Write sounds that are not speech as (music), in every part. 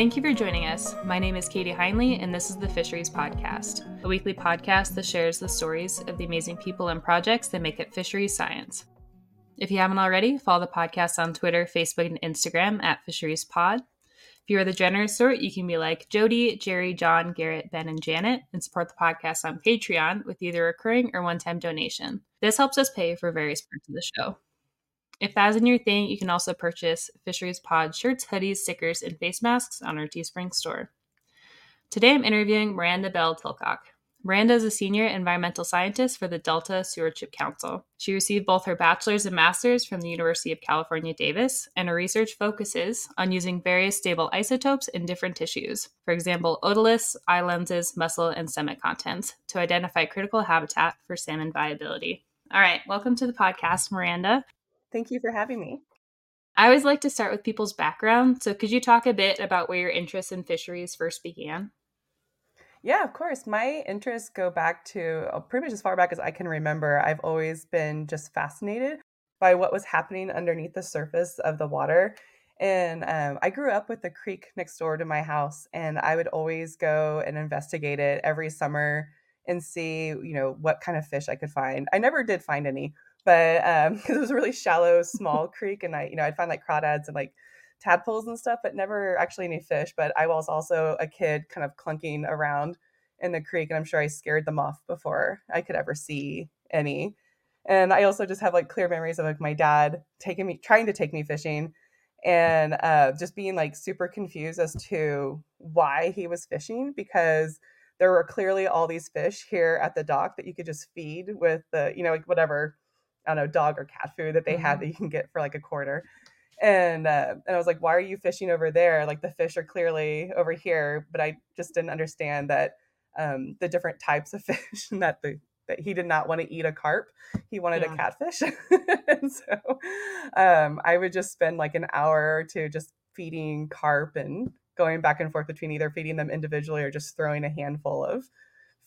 Thank you for joining us. My name is Kadie Heinle, and this is the Fisheries Podcast, a weekly podcast that shares the stories of the amazing people and projects that make it fisheries science. If you haven't already, follow the podcast on Twitter, Facebook, and Instagram at Fisheries Pod. If you are the generous sort, you can be like Jody, Jerry, John, Garrett, Ben, and Janet and support the podcast on Patreon with either a recurring or one time donation. This helps us pay for various parts of the show. If that isn't your thing, you can also purchase Fisheries Pod shirts, hoodies, stickers, and face masks on our Teespring store. Today I'm interviewing Miranda Bell Tilcock. Miranda is a senior environmental scientist for the Delta Stewardship Council. She received both her bachelor's and master's from the University of California, Davis, and her research focuses on using various stable isotopes in different tissues, for example, otoliths, eye lenses, muscle, and stomach contents, to identify critical habitat for salmon viability. All right, welcome to the podcast, Miranda. Thank you for having me. I always like to start with people's background. So, could you talk a bit about where your interest in fisheries first began? Yeah, of course. My interests go back to uh, pretty much as far back as I can remember. I've always been just fascinated by what was happening underneath the surface of the water. And um, I grew up with the creek next door to my house, and I would always go and investigate it every summer and see, you know, what kind of fish I could find. I never did find any, but um (laughs) because it was a really shallow small creek and i you know i'd find like crawdads and like tadpoles and stuff but never actually any fish but i was also a kid kind of clunking around in the creek and i'm sure i scared them off before i could ever see any. And i also just have like clear memories of like my dad taking me trying to take me fishing and uh, just being like super confused as to why he was fishing because there were clearly all these fish here at the dock that you could just feed with the you know like whatever I don't know, dog or cat food that they mm-hmm. have that you can get for like a quarter. And uh, and I was like, why are you fishing over there? Like the fish are clearly over here, but I just didn't understand that um, the different types of (laughs) fish and that the that he did not want to eat a carp. He wanted yeah. a catfish. (laughs) and so um, I would just spend like an hour or two just feeding carp and going back and forth between either feeding them individually or just throwing a handful of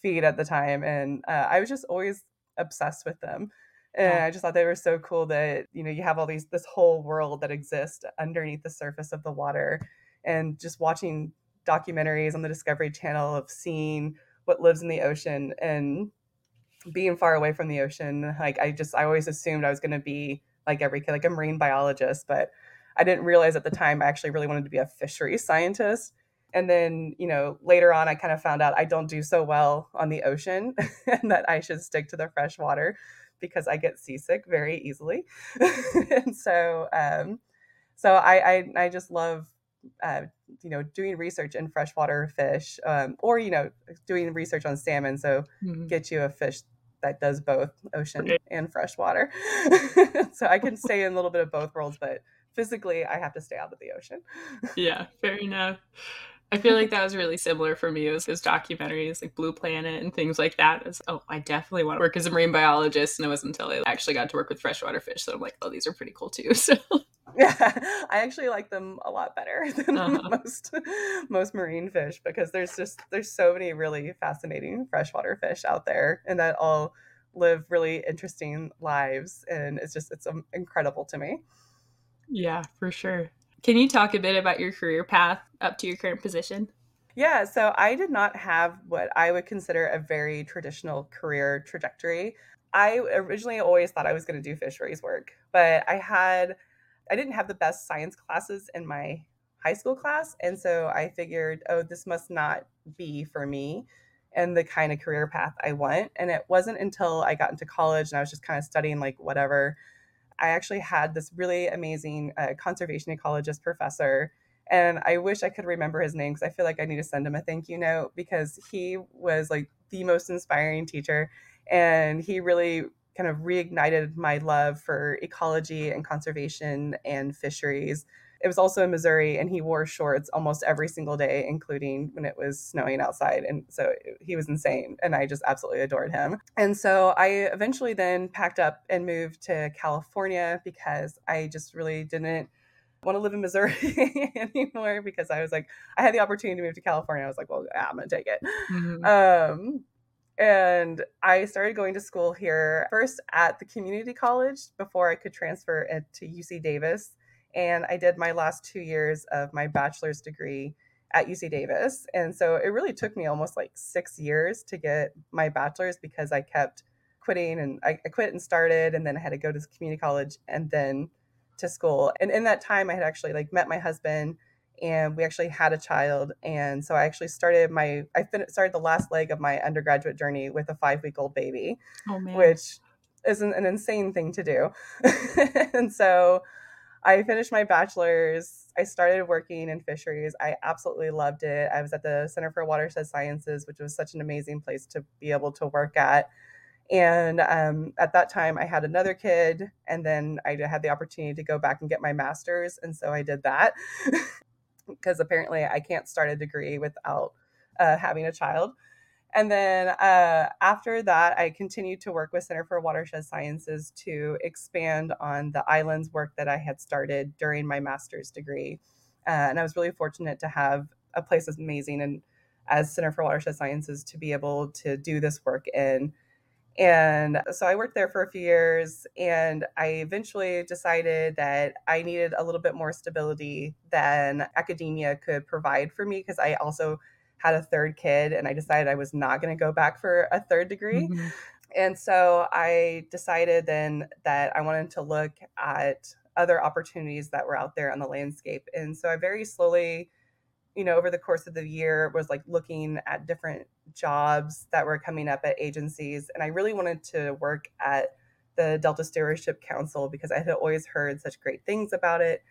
feed at the time. And uh, I was just always obsessed with them Oh. and yeah. i just thought they were so cool that you know you have all these this whole world that exists underneath the surface of the water. And just watching documentaries on the discovery channel of seeing what lives in the ocean and being far away from the ocean like i just i always assumed i was going to be like every kid like a marine biologist but i didn't realize at the time i actually really wanted to be a fisheries scientist. And then you know later on i kind of found out i don't do so well on the ocean (laughs) and that i should stick to the fresh water because I get seasick very easily. (laughs) and so, um, so I, I, I just love, uh, you know, doing research in freshwater fish, um, or you know, doing research on salmon. So mm-hmm. get you a fish that does both ocean okay. and freshwater. (laughs) so I can stay in a little bit of both worlds, but physically I have to stay out of the ocean. yeah, fair enough. I feel like that was really similar for me. It was those documentaries like Blue Planet and things like that. Was, oh, I definitely want to work as a marine biologist. And it wasn't until I actually got to work with freshwater fish that I'm like, oh, these are pretty cool too. (laughs) So yeah, (laughs) I actually like them a lot better (laughs) than uh-huh. most most marine fish because there's just there's so many really fascinating freshwater fish out there, and that all live really interesting lives, and it's just it's um, incredible to me. Yeah, for sure. Can you talk a bit about your career path up to your current position? Yeah, so I did not have what I would consider a very traditional career trajectory. I originally always thought I was going to do fisheries work, but I had I didn't have the best science classes in my high school class, and so I figured, oh, this must not be for me and the kind of career path I want. And it wasn't until I got into college and I was just kind of studying like whatever I actually had this really amazing uh, conservation ecologist professor. And I wish I could remember his name because I feel like I need to send him a thank you note because he was like the most inspiring teacher. And he really kind of reignited my love for ecology and conservation and fisheries it was also in Missouri, and he wore shorts almost every single day, including when it was snowing outside. And so he was insane, and I just absolutely adored him. And so I eventually then packed up and moved to California because I just really didn't want to live in Missouri (laughs) anymore because I was like, I had the opportunity to move to California. I was like, well, yeah, I'm going to take it. Mm-hmm. Um, and I started going to school here first at the community college before I could transfer it to UC Davis and I did my last two years of my bachelor's degree at UC Davis. And so it really took me almost like six years to get my bachelor's because I kept quitting and I, quit and started and then I had to go to community college and then to school. And in that time I had actually like met my husband and we actually had a child. And so I actually started my I fin- started the last leg of my undergraduate journey with a five week old baby, oh, which is an, an insane thing to do. (laughs) and so I finished my bachelor's. I started working in fisheries. I absolutely loved it. I was at the Center for Watershed Sciences, which was such an amazing place to be able to work at. And um, at that time, I had another kid, and then I had the opportunity to go back and get my master's. And so I did that (laughs) because apparently I can't start a degree without uh, having a child. And then uh, after that, I continued to work with Center for Watershed Sciences to expand on the eye lens work that I had started during my master's degree. Uh, and I was really fortunate to have a place as amazing and as Center for Watershed Sciences to be able to do this work in. And so I worked there for a few years and I eventually decided that I needed a little bit more stability than academia could provide for me because I also had a third kid and I decided I was not going to go back for a third degree. Mm-hmm. And so I decided then that I wanted to look at other opportunities that were out there on the landscape. And so I very slowly, you know, over the course of the year was like looking at different jobs that were coming up at agencies. And I really wanted to work at the Delta Stewardship Council because I had always heard such great things about it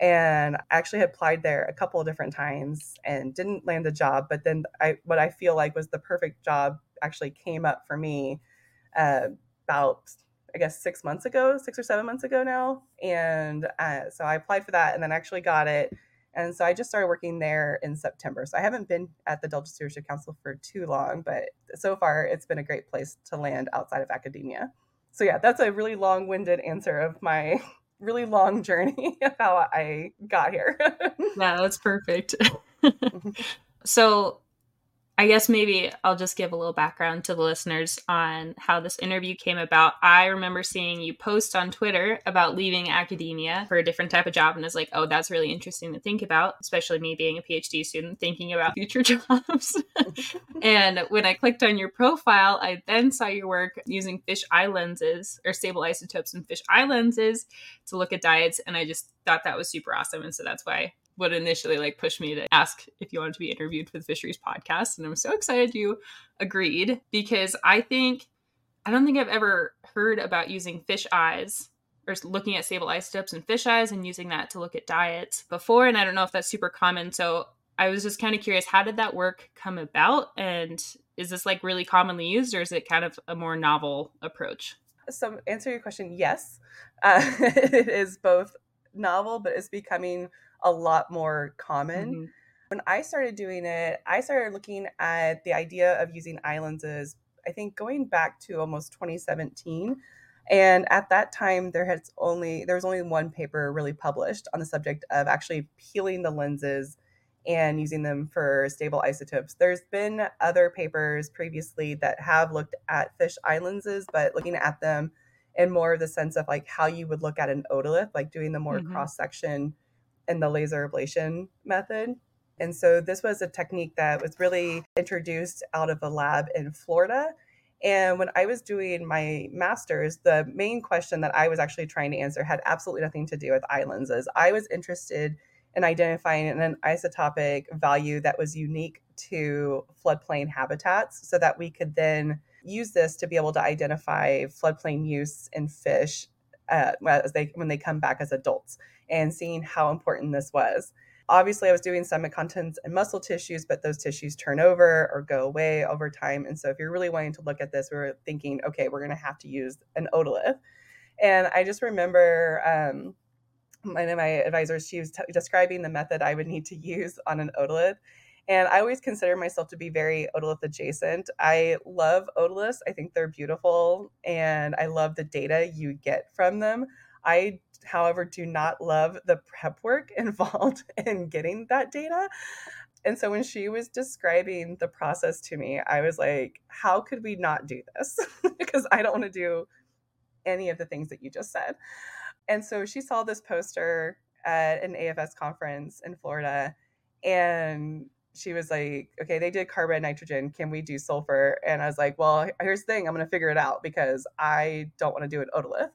and I actually had applied there a couple of different times and didn't land a job. But then I, what I feel like was the perfect job actually came up for me uh, about, I guess, six months ago, six or seven months ago now. And uh, so I applied for that and then actually got it. And so I just started working there in September. So I haven't been at the Delta Stewardship Council for too long, but so far it's been a great place to land outside of academia. So yeah, that's a really long-winded answer of my (laughs) really long journey (laughs) of how I got here. (laughs) yeah, that's perfect. Mm-hmm. (laughs) so I guess maybe I'll just give a little background to the listeners on how this interview came about. I remember seeing you post on Twitter about leaving academia for a different type of job, and was like, oh, that's really interesting to think about, especially me being a PhD student thinking about (laughs) future jobs. (laughs) and when I clicked on your profile, I then saw your work using fish eye lenses or stable isotopes and fish eye lenses to look at diets, and I just thought that was super awesome. And so that's why what initially like pushed me to ask if you wanted to be interviewed for the fisheries podcast and i'm so excited you agreed because i think i don't think i've ever heard about using fish eyes or looking at stable isotopes and fish eyes and using that to look at diets before and i don't know if that's super common so i was just kind of curious how did that work come about and is this like really commonly used or is it kind of a more novel approach? So answer your question yes. (laughs) Uh, it is both novel but it's becoming a lot more common. Mm-hmm. When I started doing it, I started looking at the idea of using islands lenses, I think going back to almost 2017. And at that time, there has only there was only one paper really published on the subject of actually peeling the lenses and using them for stable isotopes. There's been other papers previously that have looked at fish eye lenses, but looking at them in more of the sense of like how you would look at an otolith, like doing the more mm-hmm. cross section in the laser ablation method. And so this was a technique that was really introduced out of a lab in Florida. And when I was doing my master's, the main question that I was actually trying to answer had absolutely nothing to do with eye lenses. I was interested in identifying an isotopic value that was unique to floodplain habitats so that we could then use this to be able to identify floodplain use in fish uh, as they when they come back as adults and seeing how important this was. Obviously, I was doing stomach contents and muscle tissues, but those tissues turn over or go away over time. And so, if you're really wanting to look at this, we are thinking, okay, we're going to have to use an otolith. And I just remember um, one of my advisors, she was t- describing the method I would need to (laughs) use on an otolith. And I always consider myself to be very otolith adjacent. I love otoliths. I think they're beautiful and I love the data you get from them. I however, do not love the prep work (laughs) involved in getting that data. And so when she was describing the process to me, I was like, how could we not do this? (laughs) because I don't want to do any of the things that you just said. And so she saw this poster at an AFS conference in Florida And she was like, okay, they did carbon nitrogen. Can we do sulfur? And I was like, well, here's the thing. I'm going to figure it out because I don't want to do it otolith.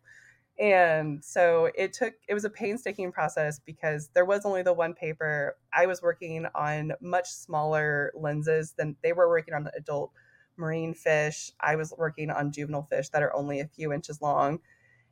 And so it took, it was a painstaking process because there was only the one paper. I was working on much smaller lenses than they were working on the adult marine fish. I was working on juvenile fish that are only a few inches long.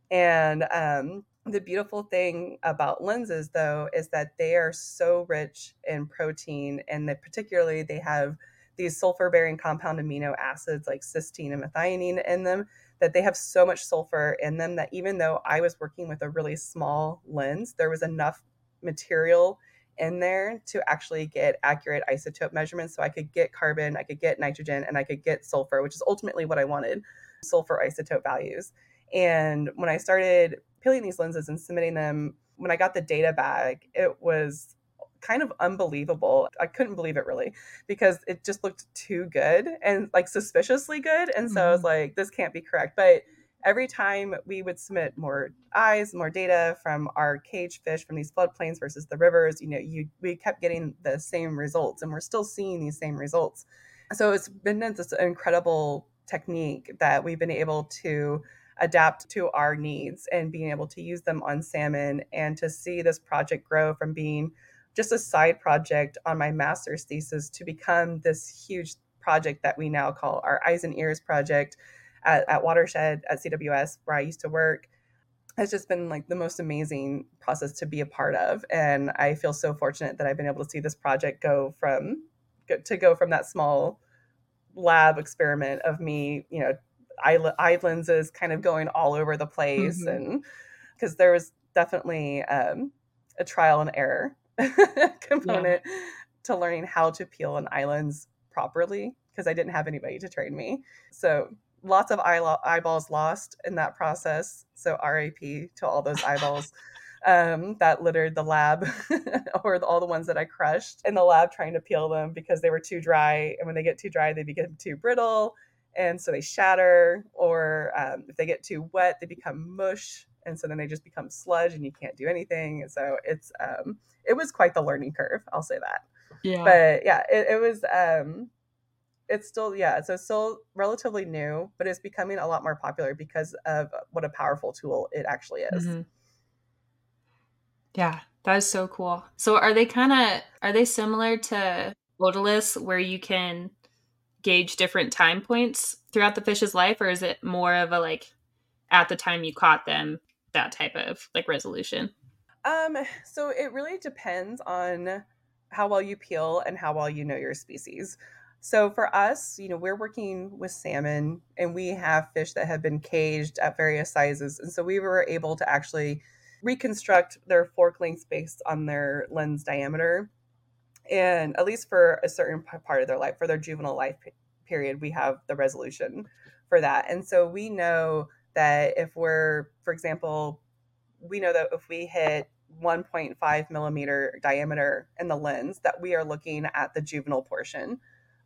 And um, the beautiful thing about lenses, though, is that they are so rich in protein, and that particularly they have these sulfur bearing compound amino acids like cysteine and methionine in them that they have so much sulfur in them that even though I was working with a really small lens, there was enough material in there to actually get accurate isotope measurements. So I could get carbon, I could get nitrogen, and I could get sulfur, which is ultimately what I wanted sulfur isotope values. And when I started peeling these lenses and submitting them, when I got the data back, it was kind of unbelievable. I couldn't believe it really because it just looked too good and like suspiciously good. And so mm-hmm. I was mm-hmm. like, this can't be correct. But every time we would submit more eyes, more data from our cage fish from these floodplains versus the rivers, you know, you we kept getting the same results and we're still seeing these same results. So it's been this incredible technique that we've been able to adapt to our needs and being able to use them on salmon and to see this project grow from being just a side project on my master's thesis to become this huge project that we now call our Eyes and Ears project at, at Watershed at CWS, where I used to work. Has just been like the most amazing process to be a part of, and I feel so fortunate that I've been able to see this project go from to go from that small lab experiment of me, you know, eye, eye lenses kind of going all over the place, mm-hmm. and because there was definitely um, a trial and error (laughs) component yeah. to learning how to peel an eye lens properly because I didn't have anybody to train me. So lots of eye- eyeballs lost in that process. So RAP to all those eyeballs (laughs) um, that littered the lab (laughs) or the, all the ones that I crushed in the lab trying to peel them because they were too dry. And when they get too dry, they become too brittle. And so they shatter, or um, if they get too wet, they become mush and so then they just become sludge and you can't do anything. So it's um it was quite the learning curve i'll say that. Yeah. But yeah it, it was um it's still yeah so it's still relatively new but it's becoming a lot more popular because of what a powerful tool it actually is. Mm-hmm. yeah that is so cool. So are they kind of are they similar to otoliths where you can gauge different time points throughout the fish's life or is it more of a like at the time you caught them that type of like resolution? Um, so it really depends on how well you peel and how well you know your species. So for us, you know, we're working with salmon and we have fish that have been caged at various sizes. And so we were able to actually reconstruct their fork lengths based on their lens diameter. And at least for a certain part of their life, for their juvenile life period, we have the resolution for that. And so we know that if we're, for example, we know that if we hit 1.5 millimeter diameter in the lens, that we are looking at the juvenile portion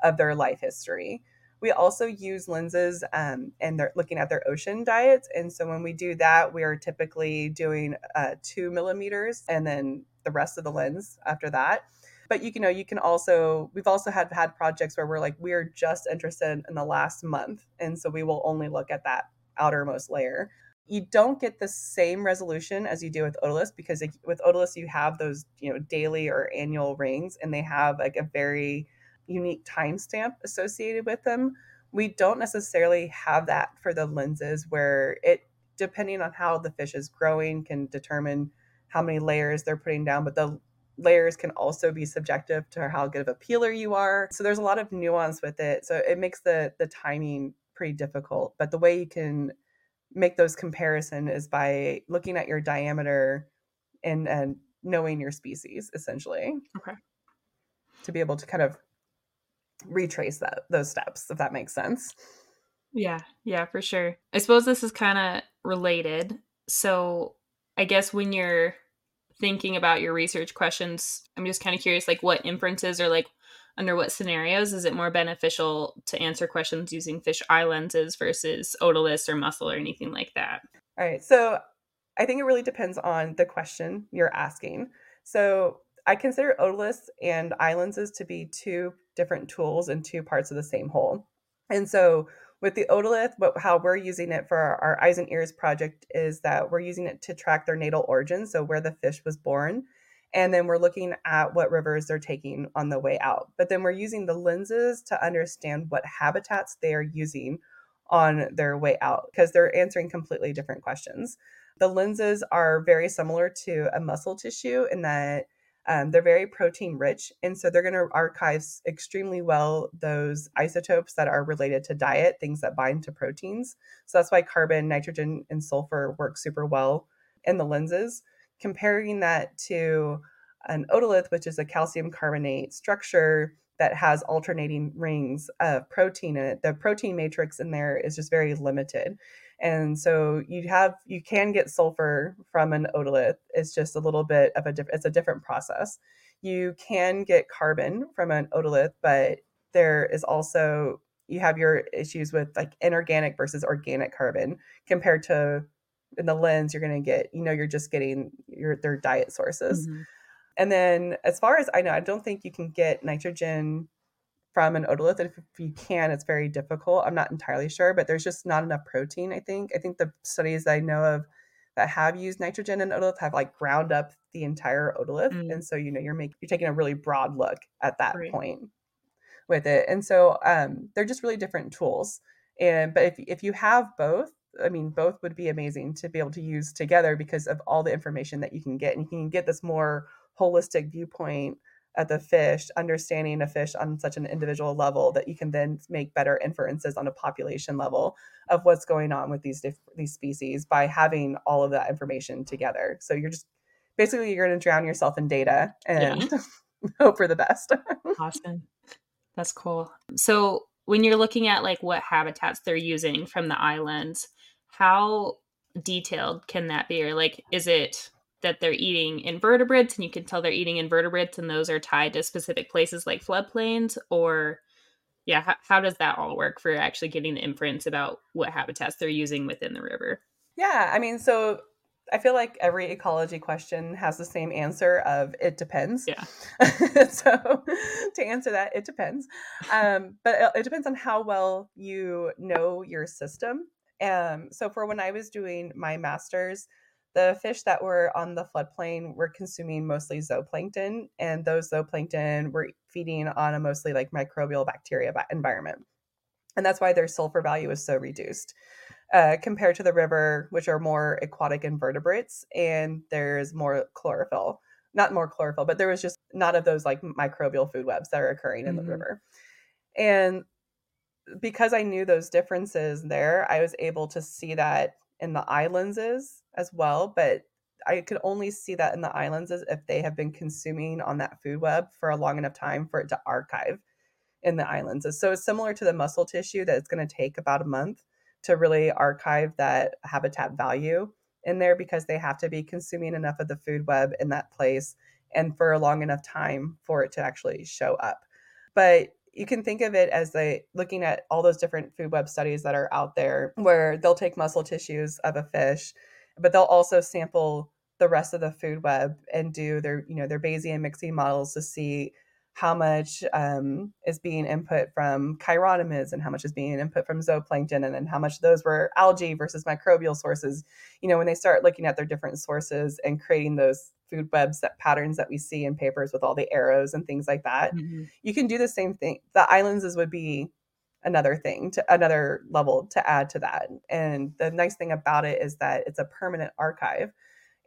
of their life history. We also use lenses um, and they're looking at their ocean diets. And so when we do that, we are typically doing uh, two millimeters and then the rest of the lens after that. But you, you know, you can also, we've also had had projects where we're like, we're just interested in the last month. And so we will only look at that outermost layer. You don't get the same resolution as you do with otoliths because with otoliths you have those you know daily or annual rings and they have like a very unique timestamp associated with them. We don't necessarily have that for the lenses where it depending on how the fish is growing can determine how many layers they're putting down, but the layers can also be subjective to how good of a peeler you are. So there's a lot of nuance with it. So it makes the the timing pretty difficult. But the way you can make those comparison is by looking at your diameter and and knowing your species essentially. Okay. To be able to kind of retrace that those steps if that makes sense. Yeah, yeah, for sure. I suppose this is kind of related. So, I guess when you're thinking about your research questions, I'm just kind of curious like what inferences or like under what scenarios is it more beneficial to answer questions using fish eye lenses versus otoliths or muscle or anything like that? All right. So I think it really depends on the question you're asking. So I consider otoliths and eye lenses to be two different tools in two parts of the same whole. And so with the otolith, what, how we're using it for our, our eyes and ears project is that we're using it to track their natal origin, so where the fish was born. And then we're looking at what rivers they're taking on the way out. But then we're using the lenses to understand what habitats they are using on their way out because they're answering completely different questions. The lenses are very similar to a muscle tissue in that um, they're very protein rich. And so they're going to archive extremely well those isotopes that are related to diet, things that bind to proteins. So that's why carbon, nitrogen, and sulfur work super well in the lenses. Comparing that to an otolith, which is a calcium carbonate structure that has alternating rings of protein in it, the protein matrix in there is just very limited. And so you have you can get sulfur from an otolith. It's just a little bit of a different it's a different process. You can get carbon from an otolith, but there is also you have your issues with like inorganic versus organic carbon compared to in the lens you're going to get you know you're just getting your their diet sources. Mm-hmm. And then as far as I know, I don't think you can get nitrogen from an otolith. If, if you can, it's very difficult. I'm not entirely sure, but there's just not enough protein, I think. I think the studies I know of that have used nitrogen in otolith have like ground up the entire otolith. Mm. And so, you know, you're making you're taking a really broad look at that right. point with it. And so um, they're just really different tools. And but if if you have both, I mean, both would be amazing to be able to use together because of all the information that you can get. And you can get this more holistic viewpoint at the fish, understanding a fish on such an individual level that you can then make better inferences on a population level of what's going on with these these species by having all of that information together. So you're just basically you're going to drown yourself in data and yeah. (laughs) hope for the best. (laughs) awesome. That's cool. So when you're looking at like what habitats they're using from the eye lens, how detailed can that be or like is it that they're eating invertebrates and you can tell they're eating invertebrates and those are tied to specific places like floodplains or yeah how, how does that all work for actually getting the inference about what habitats they're using within the river? Yeah i mean so i feel like every ecology question has the same answer of it depends. Yeah. (laughs) So to answer that it depends. Um, but it, it depends on how well you know your system. Um, so for when i was doing my master's the fish that were on the floodplain were consuming mostly zooplankton, and those zooplankton were feeding on a mostly like microbial bacteria environment. And that's why their sulfur value is so reduced uh, compared to the river, which are more aquatic invertebrates, and there's more chlorophyll. Not more chlorophyll, but there was just not of those like microbial food webs that are occurring in mm-hmm. the river. And because I knew those differences there, I was able to see that in the eye lenses as well, but I could only see that in the eye lenses if they have been consuming on that food web for a long enough time for it to archive in the lenses. So it's similar to the muscle tissue that it's going to take about a month to really archive that habitat value in there because they have to be consuming enough of the food web in that place and for a long enough time for it to actually show up. But you can think of it as they looking at all those different food web studies that are out there where they'll take muscle tissues of a fish but they'll also sample the rest of the food web and do their you know their bayesian mixing models to see how much um, is being input from chironomids and how much is being input from zooplankton and then how much those were algae versus microbial sources. You know when they start looking at their different sources and creating those food webs that patterns that we see in papers with all the arrows and things like that mm-hmm. you can do the same thing. The eye lens would be another thing to another level to add to that. And the nice thing about it is that it's a permanent archive.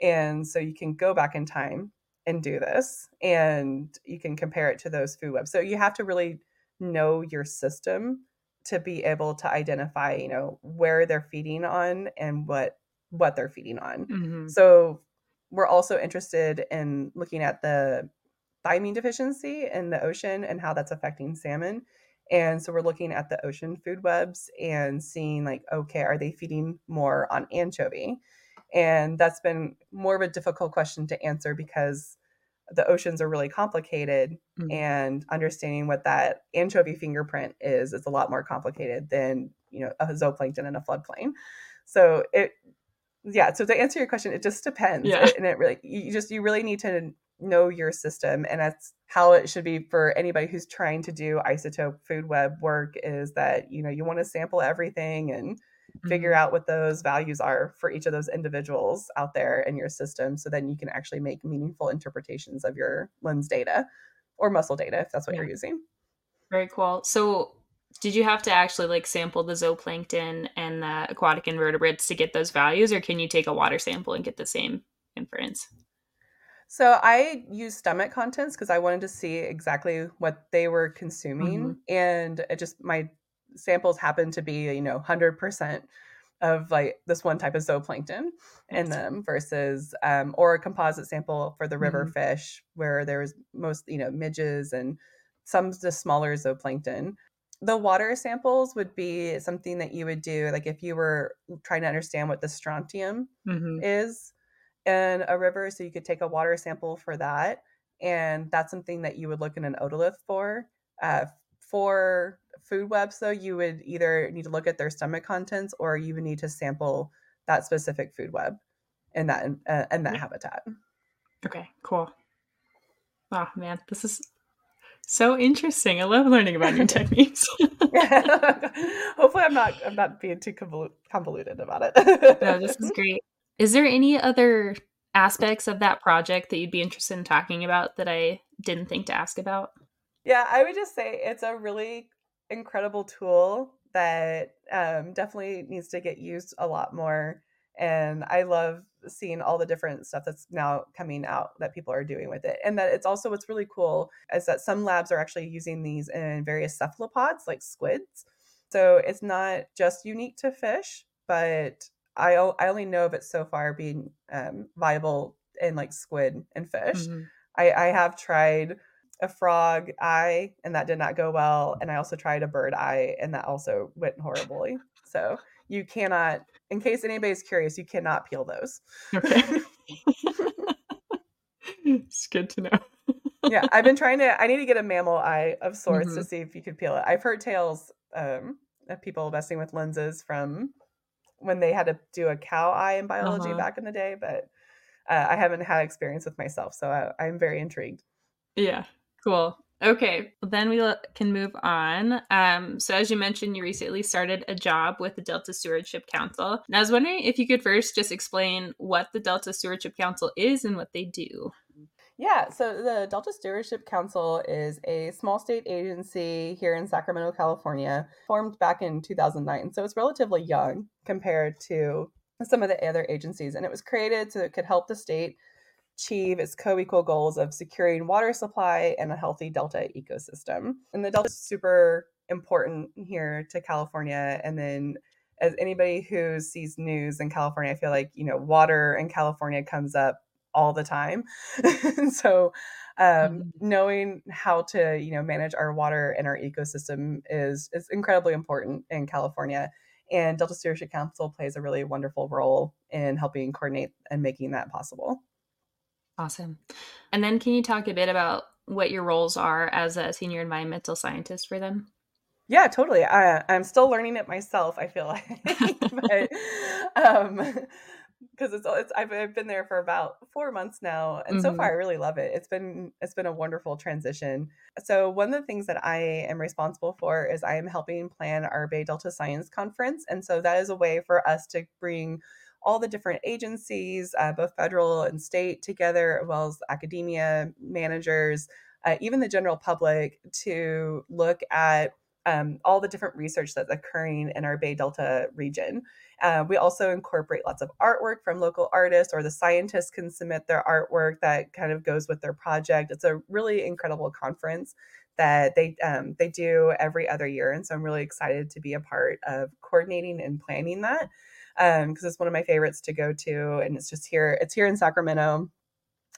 And so you can go back in time and do this and you can compare it to those food webs. So you have to really know your system to be able to identify you know where they're feeding on and what what they're feeding on. Mm-hmm. so we're also interested in looking at the thiamine deficiency in the ocean and how that's affecting salmon. And so we're looking at the ocean food webs and seeing like, okay, are they feeding more on anchovy? And that's been more of a difficult question to answer because the oceans are really complicated mm-hmm. and understanding what that anchovy fingerprint is is a lot more complicated than, you know, a zooplankton in a floodplain. So it yeah so to answer your question it just depends yeah. and it really you just you really need to know your system and that's how it should be for anybody who's trying to do isotope food web work is that you know you want to sample everything and figure Mm-hmm. out what those values are for each of those individuals out there in your system so then you can actually make meaningful interpretations of your lens data or muscle data if that's what Yeah. you're using Very cool. So, did you have to actually like sample the zooplankton and the aquatic invertebrates to get those values, or can you take a water sample and get the same inference? So I used stomach contents because I wanted to see exactly what they were consuming, and it just my samples happened to be you know hundred percent of like this one type of zooplankton in them versus um, or a composite sample for the river Mhm. fish where there was most you know midges and some just smaller zooplankton. The water samples would be something that you would do like if you were trying to understand what the strontium Mm-hmm. is in a river. So you could take a water sample for that. And that's something that you would look in an otolith for. Uh, for food webs, though, you would either need to look at their stomach contents or you would need to sample that specific food web in that uh, in that Yeah. habitat. Okay, cool. Oh man, this is so interesting. I love learning about new (laughs) techniques. (laughs) Hopefully, I'm not I'm not being too convol- convoluted about it. no, this is great. Is there any other aspects of that project that you'd be interested in talking about that I didn't think to ask about? Yeah, I would just say it's a really incredible tool that um, definitely needs to get used a lot more. And I love seeing all the different stuff that's now coming out that people are doing with it. And that it's also what's really cool is that some labs are actually using these in various cephalopods like squids. So it's not just unique to fish, but I, I only know of it so far being um, viable in like squid and fish. Mhm. I, I have tried a frog eye and that did not go well. And I also tried a bird eye and that also went horribly. So you cannot, in case anybody's curious, you cannot peel those. Okay. (laughs) it's good to know. yeah, I've been trying to, I need to get a mammal eye of sorts to Mhm. see if you could peel it. I've heard tales um, of people messing with lenses from when they had to do a cow eye in biology Uh-huh. back in the day, but uh, I haven't had experience with myself. So I, I'm very intrigued. Yeah, cool. Okay, then we can move on. Um, so, as you mentioned, you recently started a job with the Delta Stewardship Council. And I was wondering if you could first just explain what the Delta Stewardship Council is and what they do. Yeah, so the Delta Stewardship Council is a small state agency here in Sacramento, California, formed back in 2009. So it's relatively young compared to some of the other agencies. And it was created so it could help the state achieve its co equal goals of securing water supply and a healthy Delta ecosystem. And the Delta is super important here to California. And then as anybody who sees news in California, I feel like, you know, water in California comes up all the time. (laughs) so um, Mhm. knowing how to, you know, manage our water and our ecosystem is is incredibly important in California. And Delta Stewardship Council plays a really wonderful role in helping coordinate and making that possible. Awesome. And then, can you talk a bit about what your roles are as a senior environmental scientist for them? Yeah, totally. I, I'm still learning it myself. I feel like, (laughs) (laughs) but um, because it's, it's I've, I've been there for about four months now, and so Mhm. far I really love it. It's been it's been a wonderful transition. So one of the things that I am responsible for is I am helping plan our Bay Delta Science Conference, and so that is a way for us to bring all the different agencies, uh, both federal and state, together, as well as academia, managers, uh, even the general public, to look at um, all the different research that's occurring in our Bay Delta region. Uh, we also incorporate lots of artwork from local artists, or the scientists can submit their artwork that kind of goes with their project. It's a really incredible conference that they um, they do every other year, and so I'm really excited to be a part of coordinating and planning that Um, because it's one of my favorites to go to, and it's just here. It's here in Sacramento,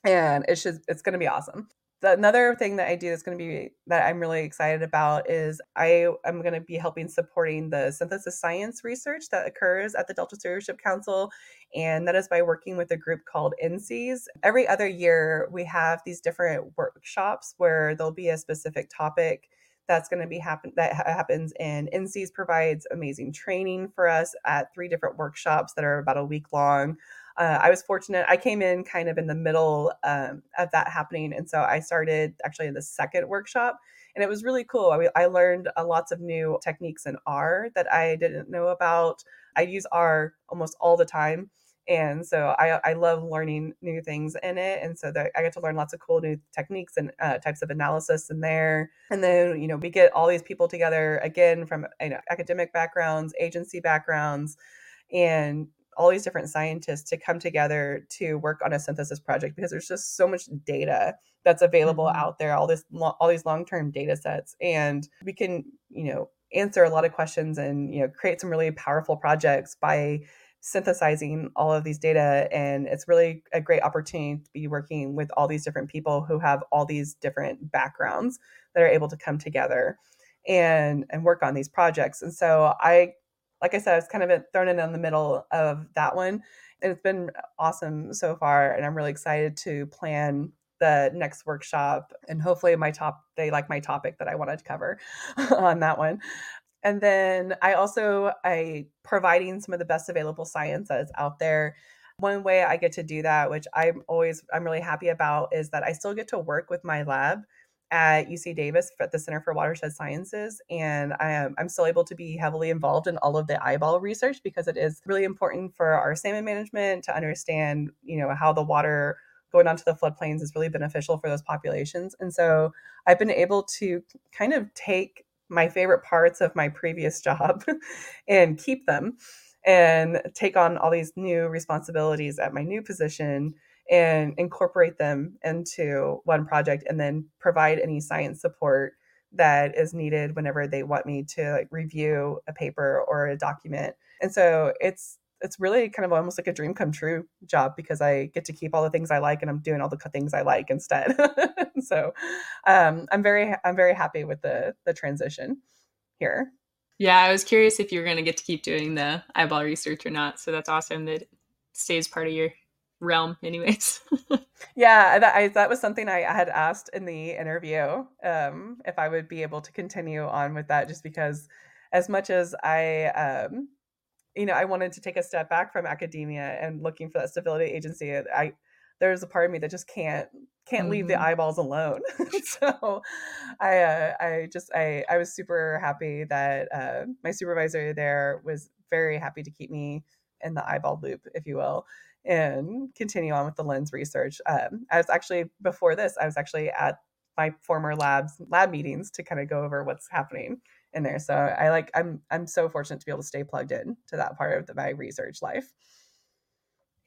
and it's just it's going to be awesome the, another thing that I do that's going to be that I'm really excited about is I am going to be helping supporting the synthesis science research that occurs at the Delta Stewardship Council, and that is by working with a group called NCEAS. Every other year, we have these different workshops where there'll be a specific topic that's going to be happen that ha- happens and NCEAS provides amazing training for us at three different workshops that are about a week long uh, I was fortunate. I came in kind of in the middle um, of that happening. And so I started actually the second workshop. And it was really cool. I, I learned uh, lots of new techniques in R that I didn't know about. I use R almost all the time and so I, I love learning new things in it and so that i get to learn lots of cool new techniques and uh, types of analysis in there and then you know we get all these people together again from you know academic backgrounds agency backgrounds and all these different scientists to come together to work on a synthesis project because there's just so much data that's available mm-hmm. out there all this all these long-term data sets and we can you know answer a lot of questions and you know create some really powerful projects by synthesizing all of these data and it's really a great opportunity to be working with all these different people who have all these different backgrounds that are able to come together and and work on these projects. And so i like i said i was kind of thrown in in the middle of that one and it's been awesome so far and i'm really excited to plan the next workshop and hopefully my top they like my topic that i wanted to cover (laughs) on that one and then I also I providing some of the best available science that is out there. One way I get to do that, which I'm always I'm really happy about, is that I still get to work with my lab at UC Davis at the Center for Watershed Sciences, and I am I'm still able to be heavily involved in all of the eyeball research because it is really important for our salmon management to understand, you know, how the water going onto the floodplains is really beneficial for those populations. And so I've been able to kind of take my favorite parts of my previous job (laughs) and keep them and take on all these new responsibilities at my new position and incorporate them into one project and then provide any science support that is needed whenever they want me to like review a paper or a document. And so it's it's really kind of almost like a dream come true job because I get to keep all the things I like and I'm doing all the things I like instead. (laughs) so um, I'm very I'm very happy with the the transition here. Yeah, I was curious if you were going to get to keep doing the eyeball research or not. So that's awesome that stays part of your realm, anyways. (laughs) yeah, that, I, that was something I had asked in the interview um, if I would be able to continue on with that, just because as much as I um, you know, I wanted to take a step back from academia and looking for that stability agency. I there's a part of me that just can't can't mm-hmm. leave the mm-hmm. eyeballs alone. (laughs) so I uh, I just I I was super happy that uh, my supervisor there was very happy to keep me in the eyeball loop, if you will, and continue on with the lens research. Um, I was actually before this, I was actually at my former labs lab meetings to kind of go over what's happening in there. So I like I'm I'm so fortunate to be able to stay plugged in to that part of the, my research life.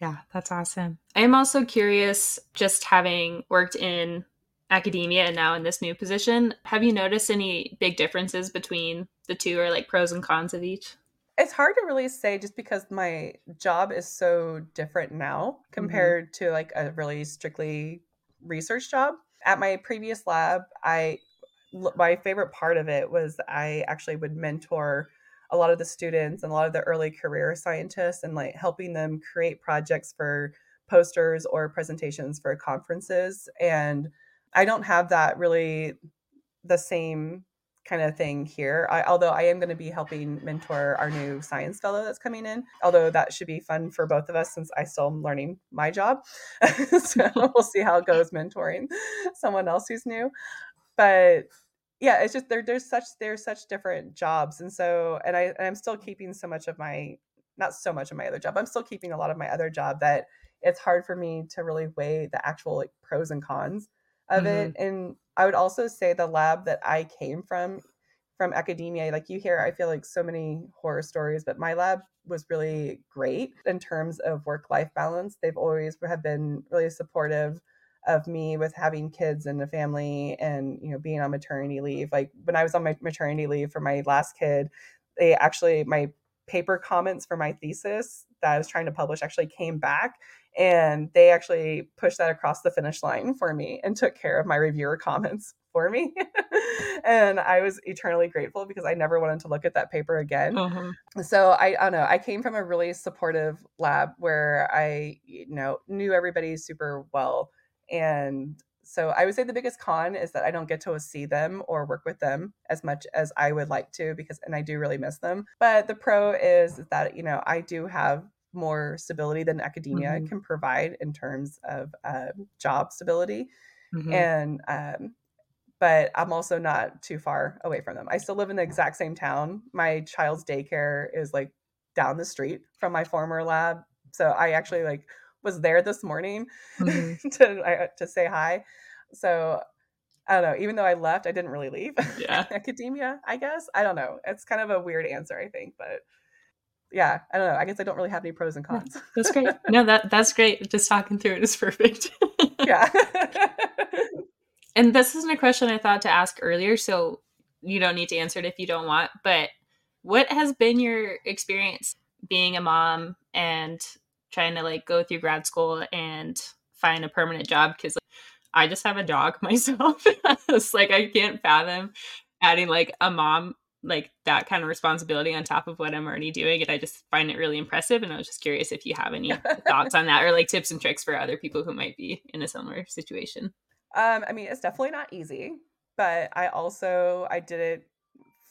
Yeah, that's awesome. I am also curious, just having worked in academia and now in this new position, have you noticed any big differences between the two or like pros and cons of each? It's hard to really say just because my job is so different now mm-hmm. compared mm-hmm. to like a really strictly research job. At my previous lab, I my favorite part of it was I actually would mentor a lot of the students and a lot of the early career scientists and like helping them create projects for posters or presentations for conferences and I don't have that really the same kind of thing here. I, although I am going to be helping mentor our new science fellow that's coming in, although that should be fun for both of us since I still am learning my job. (laughs) so we'll see how it goes mentoring someone else who's new. But yeah it's just there there's such there's such different jobs and so and i and i'm still keeping so much of my not so much of my other job i'm still keeping a lot of my other job that it's hard for me to really weigh the actual like pros and cons of mm-hmm. it and i would also say the lab that i came from from academia like you hear i feel like so many horror stories but my lab was really great in terms of work life balance they've always have been really supportive of me with having kids and a family and you know being on maternity leave like when i was on my maternity leave for my last kid they actually my paper comments for my thesis that i was trying to publish actually came back and they actually pushed that across the finish line for me and took care of my reviewer comments for me. (laughs) And i was eternally grateful because i never wanted to look at that paper again. Uh-huh. so I, I don't know i came from a really supportive lab where i you know knew everybody super well and so I would say the biggest con is that I don't get to see them or work with them as much as I would like to because and I do really miss them. But the pro is that you know I do have more stability than academia mm-hmm. can provide in terms of uh, job stability. Mm-hmm. And um, but I'm also not too far away from them. I still live in the exact same town. My child's daycare is like down the street from my former lab. So I actually like was there this morning mm-hmm. (laughs) to uh, to say hi. So I don't know. Even though I left, I didn't really leave. Yeah, (laughs) academia. I guess I don't know. It's kind of a weird answer, I think, but yeah, I don't know. I guess I don't really have any pros and cons. That's great. (laughs) No, that that's great. Just talking through it is perfect. yeah. and this isn't a question I thought to ask earlier, so you don't need to answer it if you don't want. But what has been your experience being a mom and trying to like go through grad school and find a permanent job? Because like, I just have a dog (laughs) myself. it's like I can't fathom adding like a mom like that kind of responsibility on top of what I'm already doing. And I just find it really impressive. And I was just curious if you have any thoughts on that or like tips and tricks for other people who might be in a similar situation. Um, I mean, it's definitely not easy, but I also I didn't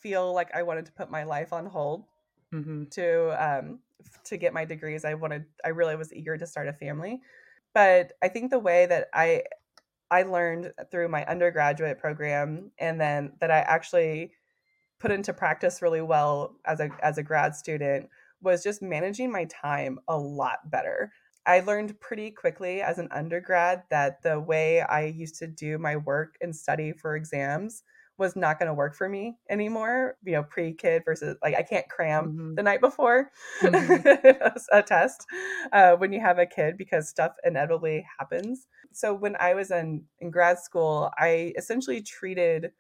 feel like I wanted to put my life on hold mm-hmm. to um to get my degrees. I wanted I really was eager to start a family. But I think the way that I I learned through my undergraduate program and then that I actually put into practice really well as a as a grad student was just managing my time a lot better. I learned pretty quickly as an undergrad that the way I used to do my work and study for exams was not going to work for me anymore. You know, pre kid versus like I can't cram mm-hmm. the night before mm-hmm. (laughs) a test uh, when you have a kid because stuff inevitably happens. So when I was in in grad school, I essentially treated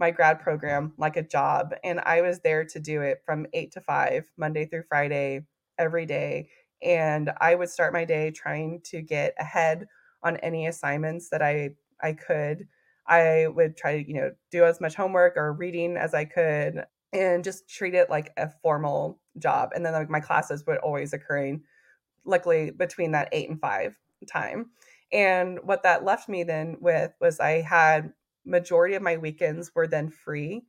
my grad program like a job. And I was there to do it from eight to five, Monday through Friday, every day. And I would start my day trying to get ahead on any assignments that I, I could. I would try to, you know, do as much homework or reading as I could and just treat it like a formal job. And then like my classes would always occurring luckily between that eight and five time. And what that left me then with was I had majority of my weekends were then free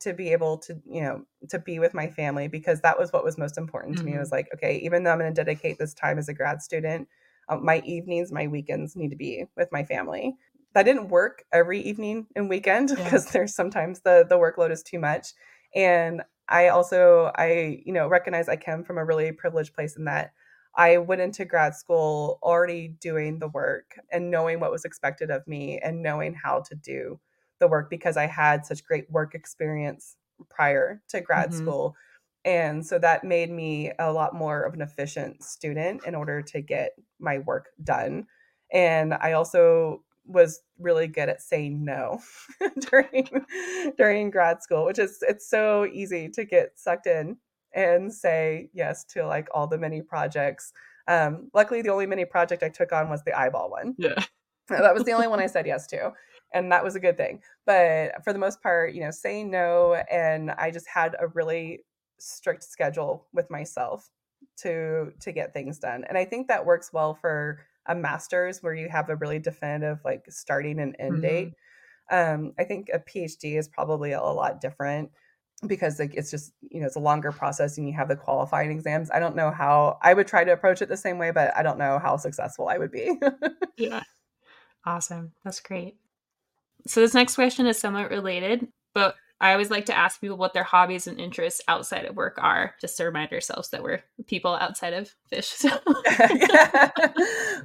to be able to you know to be with my family because that was what was most important to mm-hmm. me it was like okay even though i'm going to dedicate this time as a grad student um, my evenings my weekends need to be with my family that didn't work every evening and weekend because (laughs) yeah. there's sometimes the the workload is too much and i also i you know recognize i came from a really privileged place in that I went into grad school already doing the work and knowing what was expected of me and knowing how to do the work because I had such great work experience prior to grad mm-hmm. school. And so that made me a lot more of an efficient student in order to get my work done. And I also was really good at saying no (laughs) during during grad school, which is it's so easy to get sucked in and say yes to like all the mini projects. Um, luckily, the only mini project I took on was the eyeball one. Yeah. (laughs) that was the only one I said yes to. And that was a good thing. But for the most part, you know, saying no, and I just had a really strict schedule with myself to to get things done. And I think that works well for a master's where you have a really definitive like starting and end mm-hmm. date. Um, I think a PhD is probably a lot different because like it's just you know it's a longer process and you have the qualifying exams. I don't know how i would try to approach it the same way but i don't know how successful i would be. (laughs) Yeah. Awesome. That's great. So this next question is somewhat related but i always like to ask people what their hobbies and interests outside of work are just to remind ourselves that we're people outside of fish so. (laughs)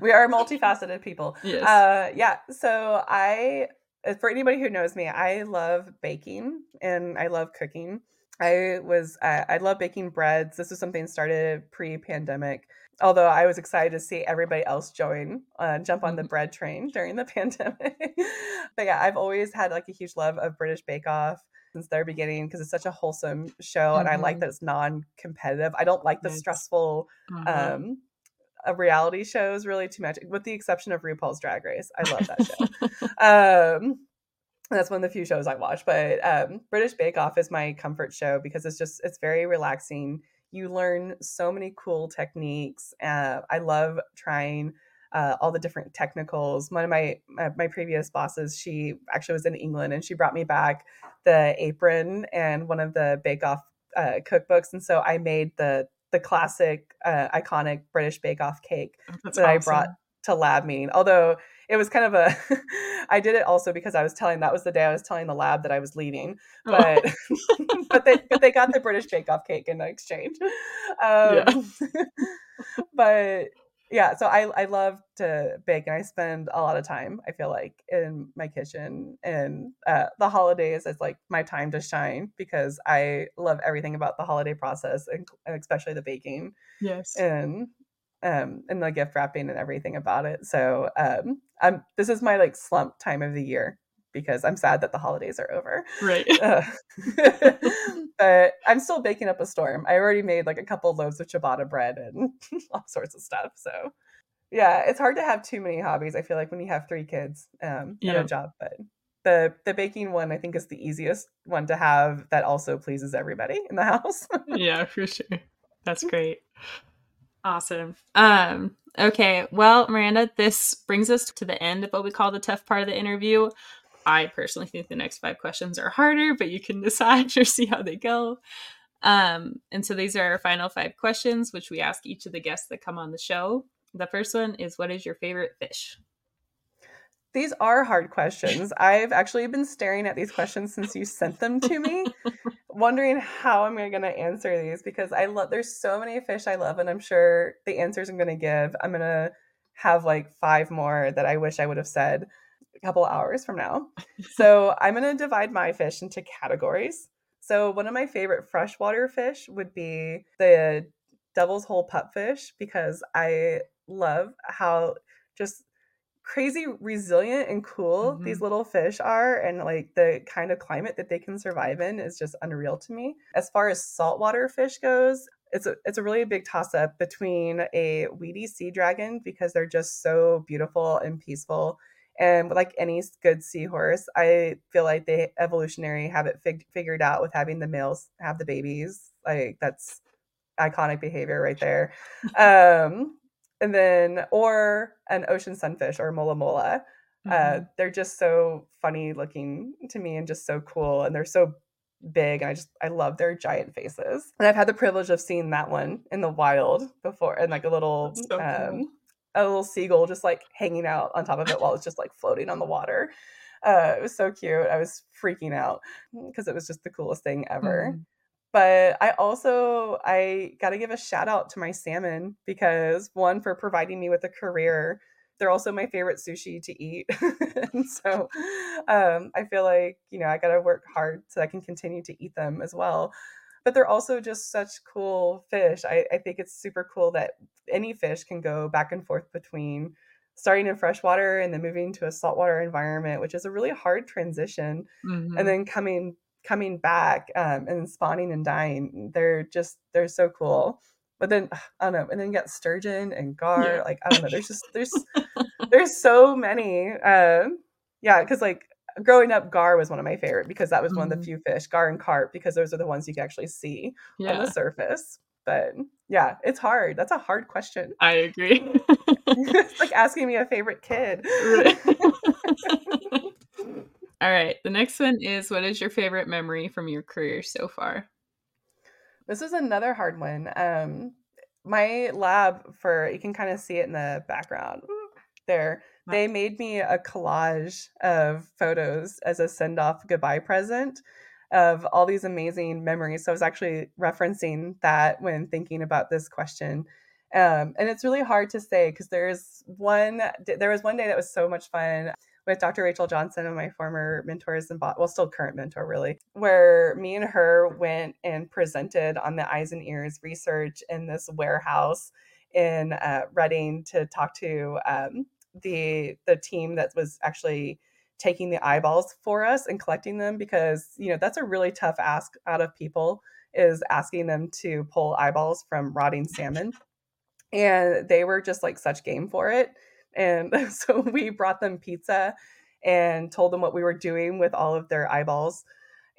we are multifaceted people yes. Uh, yeah so i uh, for anybody who knows me, I love baking and I love cooking. I was uh, I love baking breads. This was something started pre-pandemic. Although I was excited to see everybody else join, uh, jump on the mm-hmm. bread train during the (laughs) pandemic. but yeah, I've always had like a huge love of British Bake Off since their beginning because it's such a wholesome show, mm-hmm. and I like mm-hmm. that it's non-competitive. I don't like the stressful mm-hmm. um, uh, reality shows really too much, with the exception of RuPaul's Drag Race. I love that show. (laughs) um, that's one of the few shows I watch. But um, British Bake Off is my comfort show because it's just it's very relaxing. You learn so many cool techniques. Uh, I love trying uh, all the different technicals. One of my, my, my previous bosses, she actually was in England, and she brought me back the apron and one of the Bake Off uh, cookbooks, and so I made the the classic, uh, iconic British Bake Off cake That's that I brought to lab meeting. Although it was kind of a, (laughs) I did it also because I was telling that was the day I was telling the lab that I was leaving. Oh, But (laughs) (laughs) but they but they got the British Bake Off cake in exchange. Um, but yeah, so I I love to bake and I spend a lot of time. I feel like in my kitchen and uh, the holidays is like my time to shine because I love everything about the holiday process and, and especially the baking yes. and um and the gift wrapping and everything about it. So um I'm this is my like slump time of the year because I'm sad that the holidays are over. Right. (laughs) Uh, (laughs) but I'm still baking up a storm. I already made like a couple loaves of ciabatta bread and (laughs) all sorts of stuff. So yeah, it's hard to have too many hobbies. I feel like when you have three kids um, and a job, but the the baking one I think is the easiest one to have that also pleases everybody in the house. yeah, for sure. That's great. Awesome. Um, okay. Well, Miranda, this brings us to the end of what we call the tough part of the interview. I personally think the next five questions are harder, but you can (laughs) decide or see how they go. Um, and so these are our final five questions, which we ask each of the guests that come on the show. The first one is What is your favorite fish? these are hard questions. I've actually been staring at these questions since you sent them to me, (laughs) wondering how I'm going to answer these because I love there's so many fish I love and I'm sure the answers I'm going to give, I'm going to have like five more that I wish I would have said a couple hours from now. (laughs) So, I'm going to divide my fish into categories. So, one of my favorite freshwater fish would be the devil's hole pupfish because I love how just crazy resilient and cool these Mhm. little fish are and like the kind of climate that they can survive in is just unreal to me as far as saltwater fish goes it's a it's a really big toss up between a weedy sea dragon because they're just so beautiful and peaceful and like any good seahorse i feel like they evolutionary have it fig- figured out with having the males have the babies like that's iconic behavior right there (laughs) um and then or an ocean sunfish or mola mola uh, Mhm. they're just so funny looking to me and just so cool and they're so big and i just i love their giant faces and i've had the privilege of seeing that one in the wild before and like a little so cool. um a little seagull just like hanging out on top of it while it's just like floating on the water uh it was so cute i was freaking out because it was just the coolest thing ever Mhm. but I also I got to give a shout out to my salmon because one for providing me with a career. They're also my favorite sushi to eat. (laughs) and so um, I feel like, you know, I got to work hard so I can continue to eat them as well. But they're also just such cool fish. I, I think it's super cool that any fish can go back and forth between starting in freshwater and then moving to a saltwater environment, which is a really hard transition Mhm. and then coming coming back um, and spawning and dying. They're just they're so cool. But then I don't know, and then you got sturgeon and gar. Yeah. Like I don't know. There's just there's (laughs) there's so many. Um, yeah, because like growing up, gar was one of my favorite because that was one of the few fish, gar and carp, because those are the ones you can actually see on the surface. But yeah, it's hard. That's a hard question. I agree. (laughs) (laughs) it's like asking me a favorite kid. Right. (laughs) All right. The next one is What is your favorite memory from your career so far? This is another hard one. Um, my lab for you can kind of see it in the background there. They made me a collage of photos as a send off goodbye present of all these amazing memories. So I was actually referencing that when thinking about this question. Um, and it's really hard to say because there's one, there was one day that was so much fun with Dr. Rachel Johnson, and my former mentors and well, still current mentor, really, where me and her went and presented on the eyes and ears research in this warehouse in uh, Redding to talk to um, the the team that was actually taking the eyeballs for us and collecting them because you know that's a really tough ask out of people is asking them to pull eyeballs from rotting salmon. And they were just like such game for it. And (laughs) so we brought them pizza and told them what we were doing with all of their eyeballs.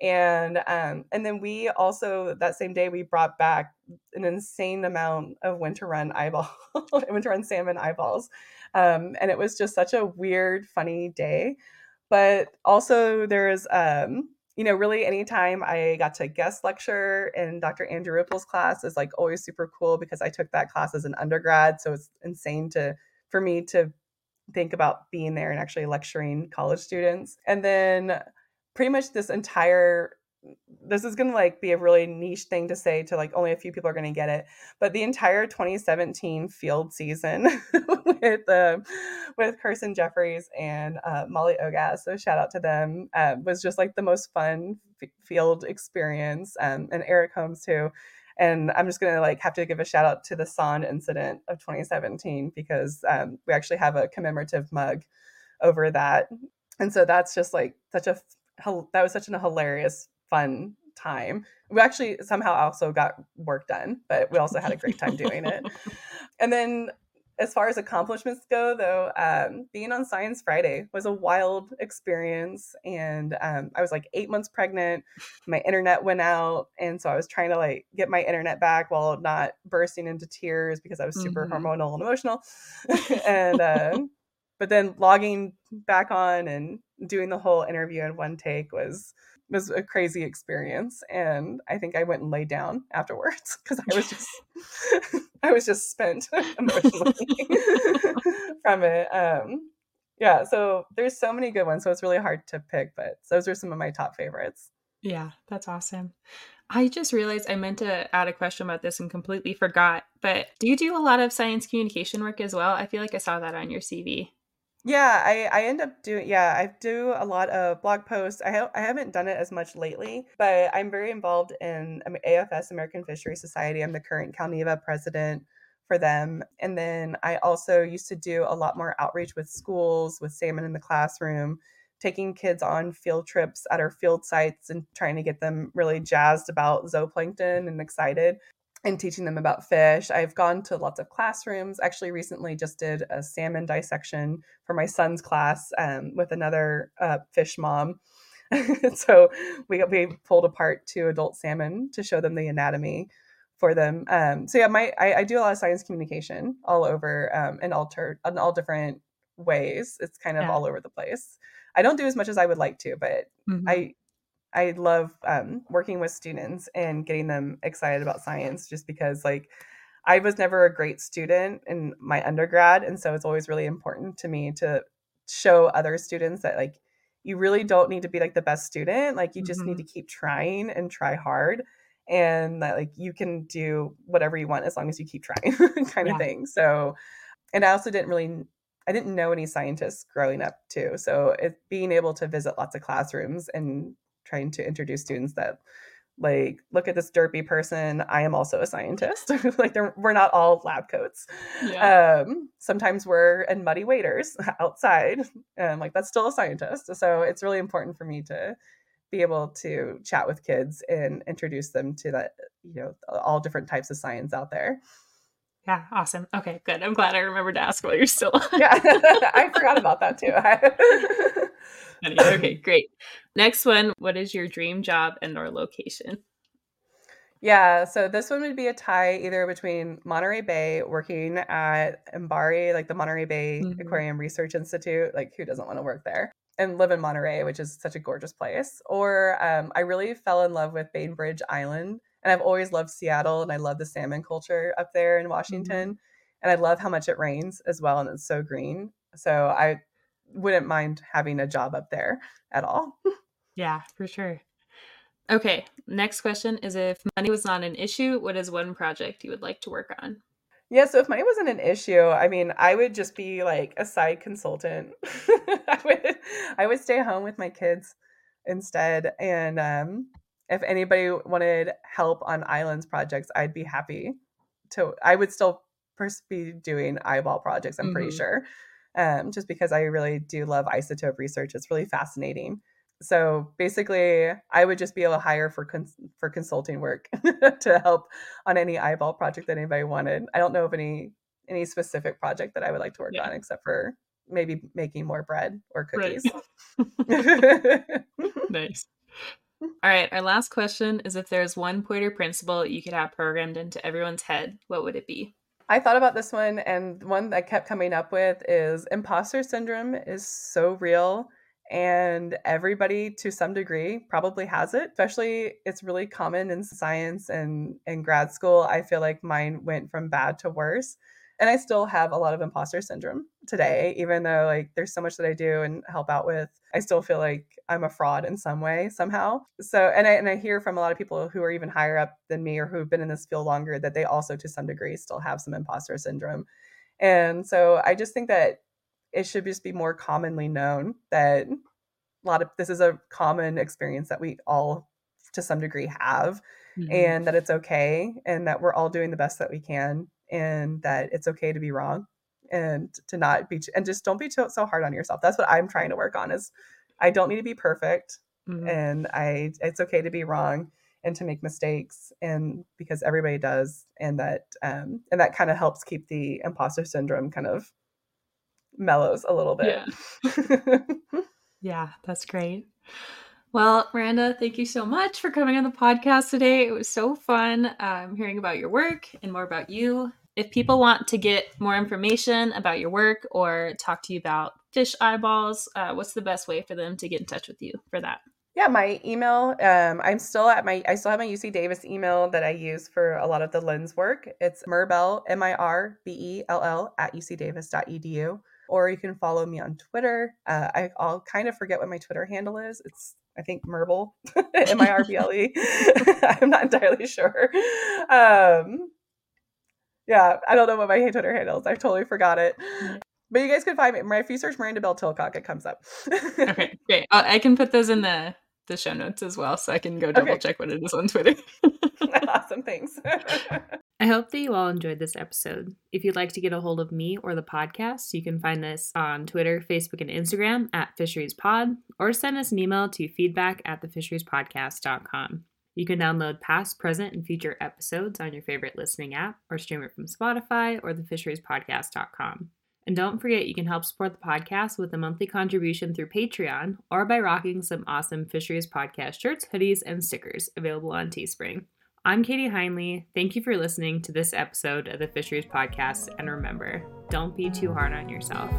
And um, and then we also that same day we brought back an insane amount of winter run eyeball (laughs) winter run salmon eyeballs um, and it was just such a weird funny day but also there's um, you know, really anytime I got to guest lecture in Dr. Andrew Rypel's class is like always super cool because I took that class as an undergrad. So it's insane to for me to think about being there and actually lecturing college students. And then pretty much this entire this is going to like be a really niche thing to say to like only a few people are going to get it but the entire 2017 field season (laughs) with uh, with Kirsten Jeffries and uh, Molly Ogas so shout out to them uh, was just like the most fun f- field experience um, and Eric Holmes too and I'm just gonna like have to give a shout out to the sonde incident of 2017 because um, we actually have a commemorative mug over that and so that's just like such a that was such a hilarious fun time. We actually somehow also got work done, but we also had a great time doing it. (laughs) And then as far as accomplishments go, though, um, being on Science Friday was a wild experience. And um, I was like eight months pregnant. My internet went out. And so I was trying to like get my internet back while not bursting into tears because I was super mm-hmm. hormonal and emotional. (laughs) (laughs) and, uh, but then logging back on and doing the whole interview in one take was was a crazy experience and i think i went and laid down afterwards (laughs) because i was just (laughs) i was just spent (laughs) emotionally from it um yeah so there's so many good ones so it's really hard to pick but those are some of my top favorites. Yeah that's awesome. I just realized i meant to add a question about this and completely forgot but do you do a lot of science communication work as well? I feel like i saw that on your cv yeah, I, I end up doing yeah, I do a lot of blog posts. I ha- I haven't done it as much lately, but I'm very involved in AFS American Fishery Society. I'm the current CalNEVA president for them. And then I also used to do a lot more outreach with schools with salmon in the classroom, taking kids on field trips at our field sites and trying to get them really jazzed about zooplankton and excited and teaching them about fish. I've gone to lots of classrooms. Actually, recently just did a salmon dissection for my son's class um, with another uh, fish mom. (laughs) so we we pulled apart two adult salmon to show them the anatomy for them. Um, so yeah, my I, I, do a lot of science communication all over um, in all in all different ways. It's kind of yeah. all over the place. I don't do as much as I would like to, but mm-hmm. I I love um, working with students and getting them excited about science just because, like, I was never a great student in my undergrad. And so it's always really important to me to show other students that, like, you really don't need to be like the best student. Like, you just mm-hmm. need to keep trying and try hard. And that, like, you can do whatever you want as long as you keep trying, (laughs) kind yeah. of thing. So, and I also didn't really I didn't know any scientists growing up too. So it, being able to visit lots of classrooms and trying to introduce students that like look at this derpy person i am also a scientist. (laughs) Like we're not all lab coats. Yeah. um, sometimes we're in muddy waders (laughs) outside and like that's still a scientist so it's really important for me to be able to chat with kids and introduce them to that you know all different types of science out there. Yeah awesome. Okay good. I'm glad i remembered to ask while you're still yeah. (laughs) i forgot about that too okay, (laughs) great. Next one, what is your dream job and or location? Yeah, so this one would be a tie either between Monterey Bay, working at MBARI, like the Monterey Bay mm-hmm. Aquarium Research Institute. Like, who doesn't want to work there? And live in Monterey, which is such a gorgeous place. Or um, I really fell in love with Bainbridge Island. And I've always loved Seattle and I love the salmon culture up there in Washington. Mm-hmm. And I love how much it rains as well. And it's so green. So I wouldn't mind having a job up there at all. (laughs) yeah, for sure. Okay, next question is if money was not an issue, what is one project you would like to work on? Yeah, so if money wasn't an issue, I mean, I would just be like a side consultant. (laughs) I would I would stay home with my kids instead and um if anybody wanted help on eye lens projects, I'd be happy to I would still be doing eyeball projects, I'm mm-hmm. pretty sure um, just because I really do love isotope research. It's really fascinating. So basically, I would just be able to hire for cons- for consulting work (laughs) to help on any eyeball project that anybody wanted. I don't know of any any specific project that I would like to work yeah. on, except for maybe making more bread or cookies. Right. (laughs) nice. All right, our last question is if there's one Poiter principle you could have programmed into everyone's head, what would it be? I thought about this one, and one that kept coming up with is imposter syndrome is so real. and everybody to some degree probably has it especially it's really common in science and in grad school i feel like mine went from bad to worse and i still have a lot of imposter syndrome today even though like there's so much that i do and help out with i still feel like i'm a fraud in some way somehow. So and i and i hear from a lot of people who are even higher up than me or who've been in this field longer that they also to some degree still have some imposter syndrome. And so i just think that it should just be more commonly known that a lot of this is a common experience that we all to some degree have mm-hmm. and that it's okay and that we're all doing the best that we can and that it's okay to be wrong and to not be and just don't be so, so hard on yourself that's what i'm trying to work on is i don't need to be perfect mm-hmm. and i it's okay to be wrong and to make mistakes and because everybody does and that um and that kind of helps keep the imposter syndrome kind of mellows a little bit. Yeah. (laughs) yeah, that's great. Well, Miranda, thank you so much for coming on the podcast today. It was so fun um, hearing about your work and more about you. If people want to get more information about your work or talk to you about fish eyeballs, uh, what's the best way for them to get in touch with you for that? Yeah, my email. Um, I'm still at my. I still have my UC Davis email that I use for a lot of the lens work. It's Mirbell M I R B E L L at ucdavis.edu or you can follow me on Twitter. Uh, I, will kind of forget what my Twitter handle is. It's I think Mirble, (laughs) M I R B L E. (laughs) I'm not entirely sure. Um, yeah, I don't know what my Twitter handle is. I totally forgot it. But you guys can find me. If you search Miranda Bell Tilcock, it comes up. (laughs) okay, great. Uh, I can put those in the the show notes as well, so I can go double okay. check what it is on Twitter. awesome, thanks. I hope that you all enjoyed this episode. If you'd like to get a hold of me or the podcast, you can find us on Twitter, Facebook, and Instagram at FisheriesPod, or send us an email to feedback at thefisheriespodcast.com. You can download past, present, and future episodes on your favorite listening app or stream it from Spotify or thefisheriespodcast.com. And don't forget, you can help support the podcast with a monthly contribution through Patreon or by rocking some awesome Fisheries Podcast shirts, hoodies, and stickers available on Teespring. I'm Kadie Heinle. Thank you for listening to this episode of the Fisheries Podcast. And remember, don't be too hard on yourself.